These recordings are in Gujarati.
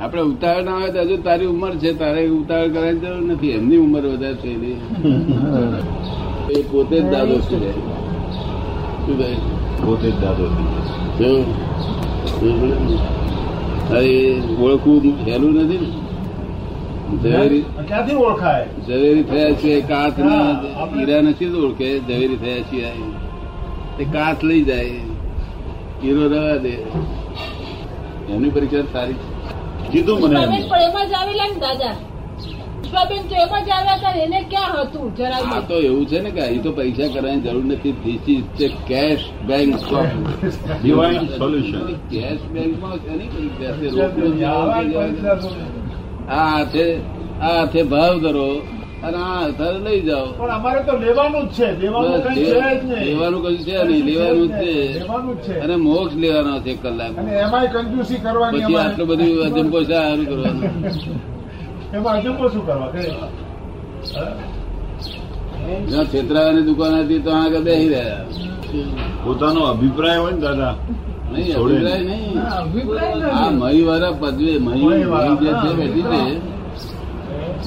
આપણે ઉતાવળ ના હોય તો હજુ તારી ઉંમર છે તારે ઉતાવળ કરવાની જરૂર નથી. એમની ઉંમર વધારે છે એ પોતે જ દાદો છે. શું કહે? પોતે જ દાદો અરે ઓળખવું સહેલું નથી ને. ઝવેરી ક્યાંથી ઓળખાય? ઝવેરી થયા છે કાચ હીરા નથી તો ઓળખે. ઝવેરી થયા છીએ. તે કાચ લઈ જાય. હીરો રવા દે. એમની પરીક્ષા સારી છે. કીધું મને પણ એમાં જ આવેલા ને દાદા. પુષ્પાબેન તો એમાં જ આવ્યા હતા એને ક્યાં હતું જરા આ તો એવું છે ને કે અહીં તો પૈસા કરવાની જરૂર નથી. This is the cash bank. Cash બેંકમાં પરીક્ષા છે? આ હાથે ભાવ કરો અને આ આધાર લઈ જાઓ. પણ અમારે તો લેવાનું જ છે. લેવાનું કઈ છે જ નહીં. લેવાનું કશું છે નહીં લેવાનું જ છે. અને મોક્ષ લેવાનો છે એક કલાક અને એમાંય કંજૂસી કરવાની પછી આટલું બધું અજંપો છે કરવાનું. એમાં અજંબો શું કરવા? જ્યાં છેતરાવાની દુકાન હતી તો આગળ બેસી રહ્યા. પોતાનો અભિપ્રાય હોય ને દાદા. નહીં અભિપ્રાય નહીં. આ મહી વાળા પદવે મહી જે છે બેઠી છે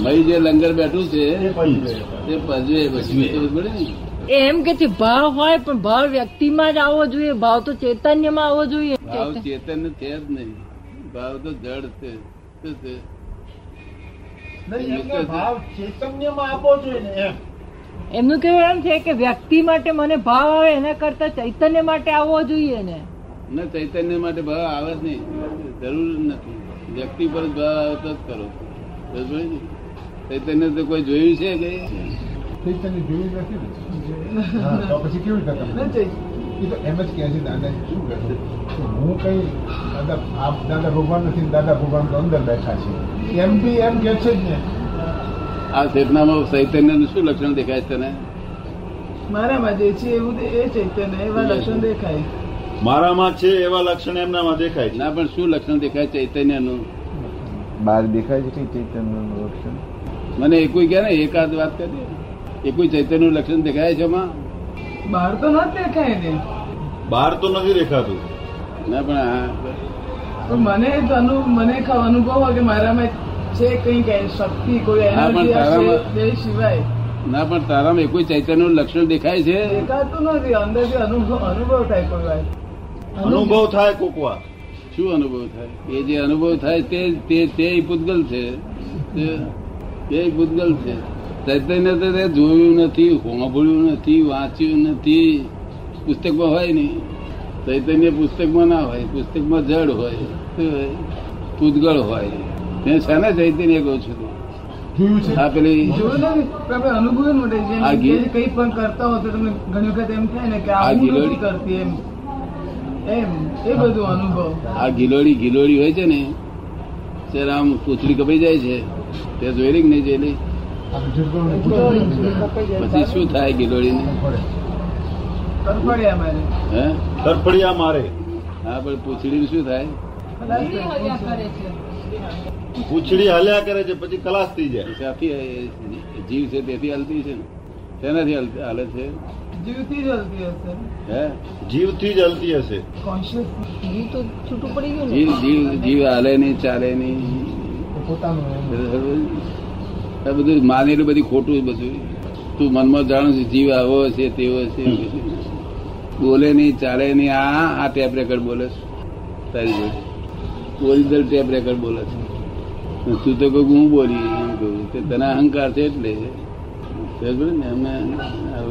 મહી જે લંગર બેઠું છે. તે પજવે. પછી એમ કે છે ભાવ હોય પણ ભાવ વ્યક્તિમાં જ આવવો જોઈએ ભાવ તો ચૈતન્યમાં આવવો જોઈએ. ભાવ ચેતન છે જ નહીં. ભાવ તો જડ છે. શું છે? ભાવ ચૈતન્યમાં આપવો જોઈએ એમનું કેવું એમ છે કે વ્યક્તિ માટે મને ભાવ આવે એના કરતા ચૈતન્ય માટે આવવો જોઈએ ને. ના ચૈતન્ય માટે ભાવ આવે જ નહીં. જરૂર નથી. વ્યક્તિ પર ભાવ આવે તો જ કરો? ચૈતન્ય તો કોઈ જોયું છે કે? ચૈતન્ય જોયું નથી તો પછી કેવી રીતે એમ જ કહે છે દાદા શું કહે છે? હું કઈ દાદા આપ દાદા ભગવાન નથી દાદા ભગવાન તો અંદર બેઠા છે. એમ બી એમ કે છે જ ને. આ ચેતનામાં ચૈતન્યનું શું લક્ષણ દેખાય છે તને? મારામાં જે છે એવું તે- એ ચૈતન્ય એવા લક્ષણ દેખાય. મારામાં છે એવા લક્ષણ એમનામાં દેખાય છે. ના પણ શું લક્ષણ દેખાય ચૈતન્યનું બહાર દેખાય છે ચૈતન્યનું લક્ષણ? મને એકુય કે ને એકાદ વાત કરી એકુય ચૈતન્યનું લક્ષણ દેખાય છે એમાં? બહાર તો ન દેખાય ને. બહાર તો નથી દેખાતું. ના પણ મને મને ખ- અનુભવ હોય કે મારામાં છે કઈ શક્તિ કોઈ એનર્જી તારામાં- તે સિવાય. ના પણ તારામાં એકુય ચૈતન્યનું લક્ષણ દેખાય છે? દેખાતું નથી અંદરથી અનુભવ અનુભવ થાય કોઈ અનુભવ થાય કોકવા શું અનુભવ થાય? એ જે અનુભવ થાય તે તે તે પૂતગલ છે. તે- તે છે. ચૈતન્ય તો તે જોયું નથી સાંભળ્યું નથી વાંચ્યું નથી. પુસ્તકમાં હોય નહીં. ચૈતન્ય પુસ્તકમાં ના હોય પુસ્તકમાં જડ હોય પૂતગળ હોય? તે શાના ચૈતન્ય કહું છું આ પેલી કઈ પણ કરતા હોય તો તમને ઘણી વખત એમ થાય ને કે આ ગિલોડી- કરતી એમ. એમ એ બધું અનુભવ. આ ગિલોડી ગિલોડી હોય છે ને ત્યારે આમ પૂછડી કપાઈ જાય છે. તે જોયેલી કે નહીં જોયેલી? પછી શું થાય ગિલોડી ને તરફડિયા મારે. હે પણ પૂછડી શું થાય? પૂંછડી હાલ્યા કરે છે પછી કલાસ થઈ જાય. ત્યાંથી જીવ છે તેથી હાલતી છે ને. તેનાથી હાલ- હાલે છે? જીવથી જ હલતી હશે. હે? જીવથી જ હલતી હશે. કોન્શિયસ જીવ તો છૂટું પડી ગયું જીવ જીવ જીવ હાલે નહીં ચાલે નહીં. પોતાનું બધું માનેલું બધી ખોટું બધું. તું મનમાં જાણું છે, જીવ આવો છે, તેવો છે બોલે નહીં, ચાલે નહીં, આ આ ટેપ રેકર્ડ બોલે છે. તારી જોડે. ઓરિજિનલ ટેપ રેકર્ડ બોલે છે. તું તો કહું હું બોલી એમ કહું તે તને અહંકાર છે એટલે. ને? અમે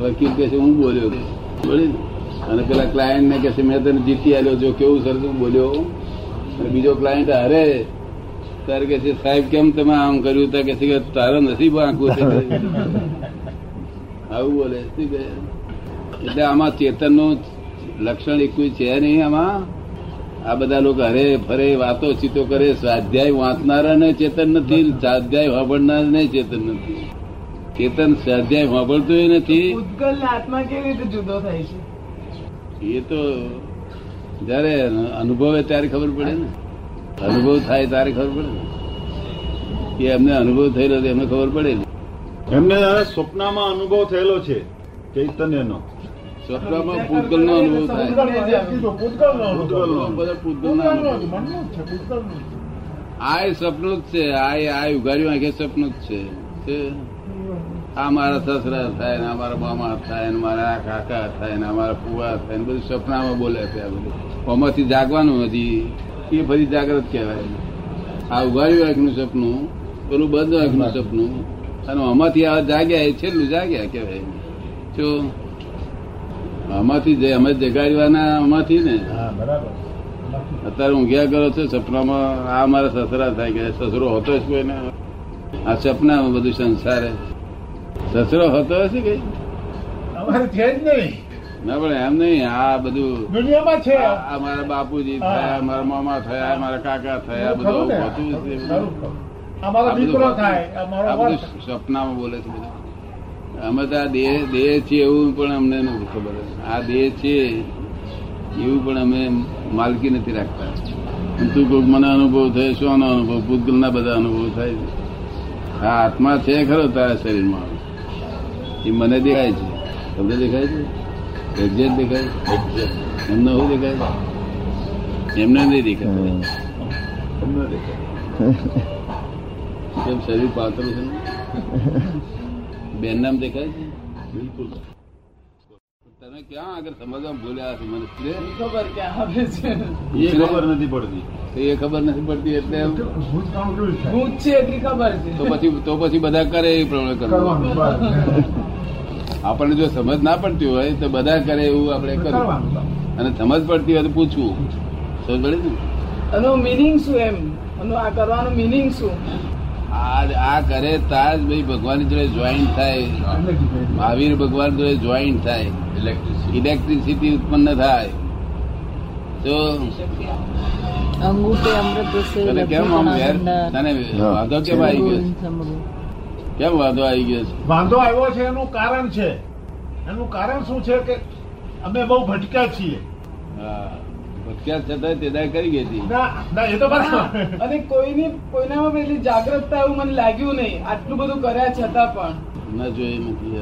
વકીલ કહે છે, હું બોલ્યો બોલી અને પેલા ક્લાયન્ટને કહે છે, મેં તને જીતી આવ્યો જો, કેવું સરસ બોલ્યો. બીજો ક્લાયન્ટ હારે તારે કે છે સાહેબ કેમ તમે આમ કર્યું? તા કે તારો નસીબ આંકું છે. આવું બોલે શું કહે એટલે આમાં ચેતનનું લક્ષણ એક છે નહીં આમાં. આ બધા લોકો હરે ફરે વાતો ચીતો કરે સ્વાધ્યાય વાંચનારા ને ચેતન નથી સ્વાધ્યાય વાપરનાર ને ચેતન નથી. ચેતન સ્વાધ્યાય વાપરતું નથી. આત્મા કેવી રીતે જુદો થાય છે? એ તો જયારે અનુભવે ત્યારે ખબર પડે ને. અનુભવ થાય તારે ખબર પડે કે એમને અનુભવ થયેલો એમને ખબર પડે એમને સ્વપ્નમાં અનુભવ થયેલો છે ચૈતન્યનો. સ્વપ્નમાં પૂતગલ નો અનુભવ. થાય. આ એ સપનું જ છે આ આ ઉઘાડ્યું આંખે સપનું જ છે. આ મારા સસરા થાય ને અમારા મામા થાય ને મારા આ કાકા થાય ને અમારા ફુવા થાય ને બધું સપનામાં બોલે છે આ બધું. આમાંથી જાગવાનું હજી? એ ફરી જાગ્રત કહેવાય. આ ઉઘાડ્યું આંખનું સપનું પેલું બંધ આંખનું સપનું અને આમાંથી આ જાગ્યા એ છેલ્લું જાગ્યા કહેવાય. જો આમાંથી જે અમે જગાડવાના આમાંથી ને હા બરાબર. અત્યારે ઊંઘ્યા કરો છો સપનામાં આ મારા સસરા થાય કે સસરો હતો જ કોઈને. આ સપનામાં બધું સંસારે. સસરો હતો હશે કઈ અમારે છે જ નહીં. ના પણ એમ નહીં આ બધું દુનિયામાં છે. મારા બાપુજી થયા મારા મામા થયા મારા કાકા થયા બધું બધું. સપનામાં બોલે છે બધું. અમે તો આ દેહ દેહ છે એવું પણ અમને નથી ખબર. આ દેહ છે એવું પણ અમે માલકી નથી રાખતા. તું કોઈક મને અનુભવ થાય શું અનુભવ? પૂતગલના બધા અનુભવ થાય છે. આ આત્મા છે ખરો તારા શરીરમાં. એ મને દેખાય છે. તમને દેખાય છે? એક્ઝેક્ટ દેખાય એમને શું દેખાય? એમને નહીં દેખાય. એમને દેખાય. કેમ શરીર પાતળું છે ને? બેન નામ દેખાય છે? બિલકુલ. તમે ક્યાં આગળ સમજવા ભૂલ્યા છો મને ખબર ક્યાં આવે છે? એ ખબર નથી પડતી. તો એ ખબર નથી પડતી એટલે. ભૂત છે? એટલી ખબર છે. તો પછી તો પછી બધા કરે એ પ્રમાણે કરવાનું. આપણને જો સમજ ના પડતી હોય તો બધા કરે એવું આપણે કરવું અને સમજ પડતી હોય તો પૂછવું. સમજ પડે ને? એનો મિનિંગ શું એમ? એનો આ કરવાનો મિનિંગ શું? આ આ કરે તાર જ ભાઈ ભગવાન જોડે જોઈન્ટ થાય. મહાવીર ભગવાન જોડે જોઈન્ટ થાય. ઇલેક્ટ્રિસિટી ઉત્પન્ન થાય. તો અંગૂઠે અમૃત કેમ આમ વેર તને વાંધો કેમ આવી ગયો? કેમ વાંધો આવી ગયો છે? વાંધો આવ્યો છે એનું કારણ છે. એનું કારણ શું છે કે અમે બહુ ભટક્યા છીએ. ભટક્યા છતાં તેદાય કરી ગઈ હતી. ના ના એ તો અને કોઈની કોઈનામાં પેલી જાગૃતતા એવું મને લાગ્યું નહીં. આટલું બધું કર્યા છતાં પણ. ના જોઈ નથી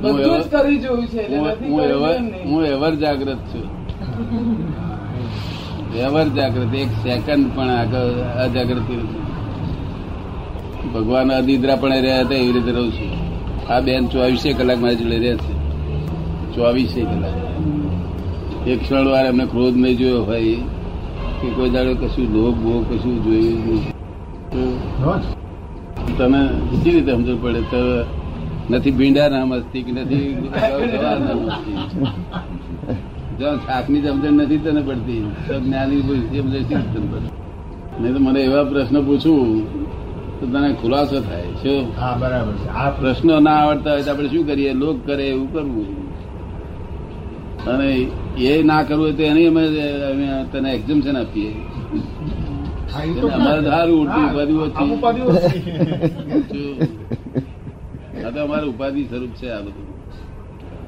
બધું જ કરી જોયું છે હું- કર્યું એવર જાગ્રત છું. એવર જાગ્રત એક સેકન્ડ પણ આગળ અજાગૃતિ નથી. ભગવાન અનિદ્રા પણ રહ્યા હતા એવી રીતે રહું છું. આ બેન ચોવીસે કલાક મારી જોડે રહે છે. ચોવીસે કલાક. એક ક્ષણ વાર એમને ક્રોધ નહીં જોયો હોય કે કોઈ દાડો કશું લોભ બોહ કશું જોયું નહીં. તો રોજ? તને કેવી રીતે સમજવું પડે. તો નથી ભીંડા ના મસ્તી કે નથી ના શાકની સમજણ નથી તને પડતી તો જ્ઞાની સમજણ નહીં તો મને એવા પ્રશ્ન પૂછું તો તને ખુલાસો થાય શું હા બરાબર છે. આ પ્રશ્નો ના આવડતા હોય તો આપણે શું કરીએ? લોક કરે એવું કરવું અને એ ના કરવું હોય તો એની અમે તને એક્ઝમ્પશન આપીએ. અમારે ધારું ઉડતી ઉપાધિ ઓછી. આ તો અમારું ઉપાધિ સ્વરૂપ છે આ બધું.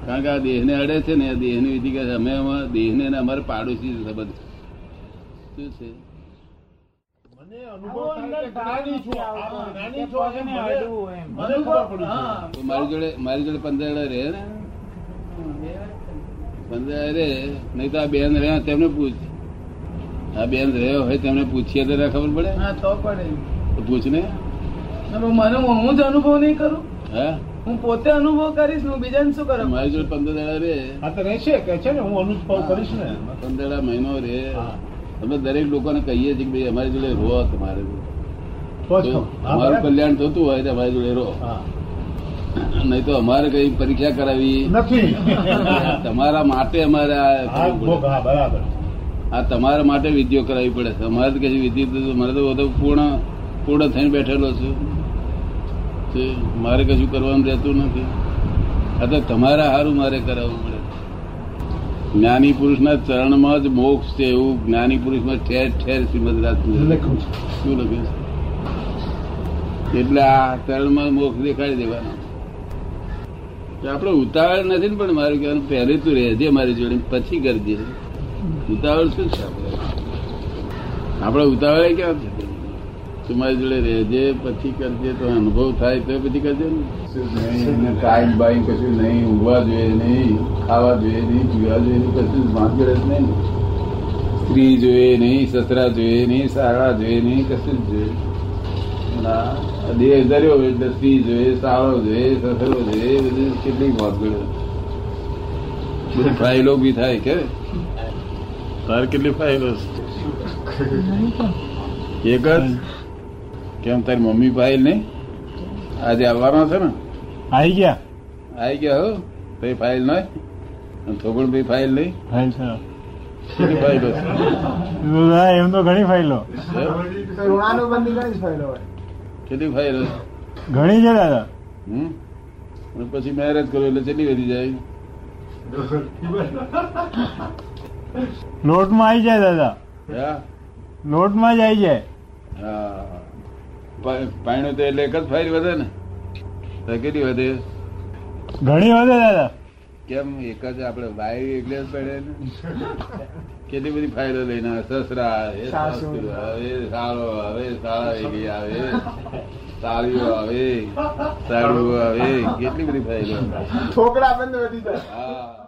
કારણ કે આ દેહને અડે છે ને આ દેહની વિધિ કે છે. અમે અમારા દેહને ને અમારે પાડોશી સંબંધ છે શું છે? મારી જોડે મારી જોડે પંદર ને? પંદર નહીં તો આ બેન રહ્યા તેમને પૂછ આ બેન રહ્યો હોય તેમને પૂછીએ તો ખબર પડે. હા તો પડે. તો પૂછ ને મને હું જ અનુભવ નહીં કરું. હા? હું પોતે અનુભવ કરીશ હું બીજાને શું કરું? મારી જોડે પંદર દાડા રે હા તો રહેશે કે છે ને હું અનુભવ કરીશ ને. પંદર દાડા મહિનો રે હા. અમે દરેક લોકોને કહીએ છીએ કે ભાઈ અમારી જોડે રો તમારે. અમારું કલ્યાણ થતું હોય તો અમારી જોડે રો. નહીં તો અમારે કઈ પરીક્ષા કરાવી. નથી. તમારા માટે અમારે આ કરવું તમારા માટે વિધિઓ કરાવવી પડે. છે અમારે તો કઈ વિધિ મારે તો બધું પૂર્ણ પૂર્ણ થઈને બેઠેલો છું. મારે કશું કરવાનું રહેતું નથી. આ તો તમારા સારું મારે કરાવવું જ્ઞાની પુરુષના ચરણમાં જ મોક્ષ છે એવું જ્ઞાની પુરુષમાં ઠેર ઠેર શ્રીમદ રાજપૂત શું લખ્યું છે? એટલે આ ચરણમાં મોક્ષ દેખાડી દેવાનો. આપણે ઉતાવળ નથી ને પણ મારું કહેવાનું પહેલે તું રહેજે મારી જોડે પછી કરજે. ઉતાવળ શું છે આપણે? આપણે ઉતાવળ ક્યાં છે? તું મારી જોડે રહેજે પછી કરજે તો અનુભવ થાય તો પછી કરજે ને ટાઈમ બાઈમ કશું નહીં ઊંઘવા જોઈએ નહીં ખાવા જોઈએ નહીં પીવા જોઈએ નહીં કશું માંગે જ નહીં સ્ત્રી જોઈએ નહીં સસરા જોઈએ નહીં સારા જોઈએ નહીં કશું જ જોઈએ ના, આ દેહ ધર્યો એટલે સ્ત્રી જોઈએ સારો જોઈએ સસરો જોઈએ બધું કેટલી ભાગળ બધી ફાઇલો બી થાય કે તાર કેટલી ફાઇલો છે? એક જ કેમ તારી મમ્મી ફાઇલ નહીં આજે આવવાના છે ને? આવી ગયા? આવી ગયા હો. તો ફાઇલ નહીં અને થોગણ ભાઈ ફાઇલ નહીં ફાઇલ છે. એમ તો ઘણી ફાઇલો. કેટલી ફાઇલો ઘણી છે દાદા. હમ? પછી મેરેજ કર્યો એટલે કેટલી વધી જાય? લોટમાં આવી જાય દાદા. લોટમાં જ આવી જાય. હા. પાણું તો એટલે એક જ ફાઇલ વધે ને? તો કેટલી વધે? ઘણી વધે દાદા. કેમ? એક જ આપણે વાય એટલે જ પડે ને? કેટલી બધી ફાઇલો લઈને આવે. સસરા આવે સારો આવે સારા એવી આવે સાડીઓ આવે સાડીઓ આવે કેટલી બધી ફાઇલો. છોકરા બંધ વધી જાય. હા.